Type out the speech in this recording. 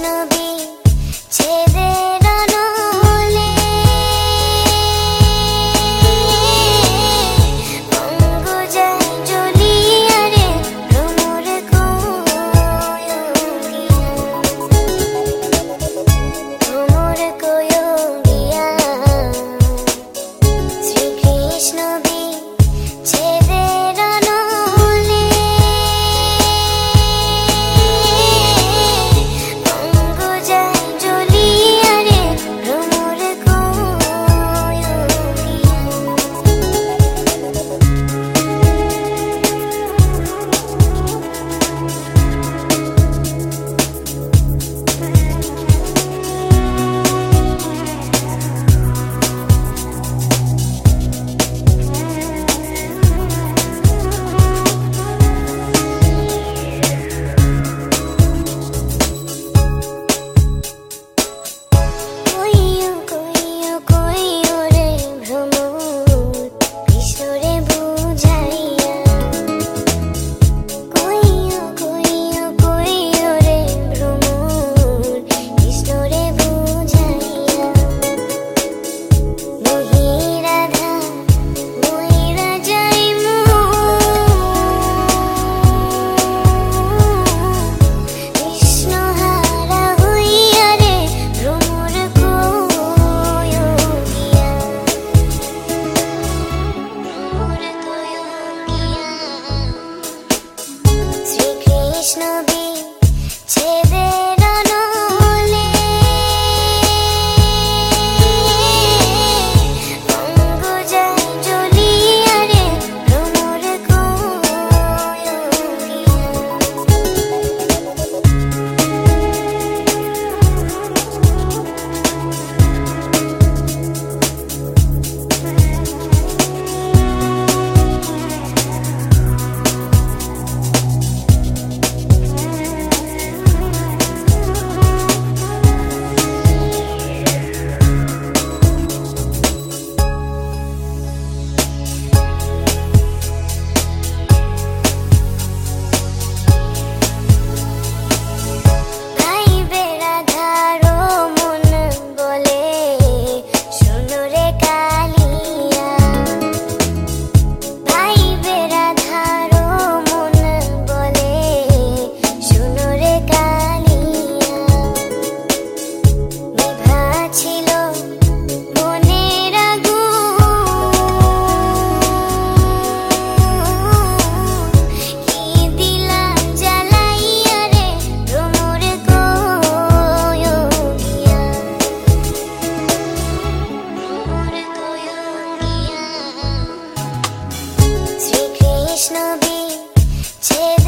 No be Chevy no Chill.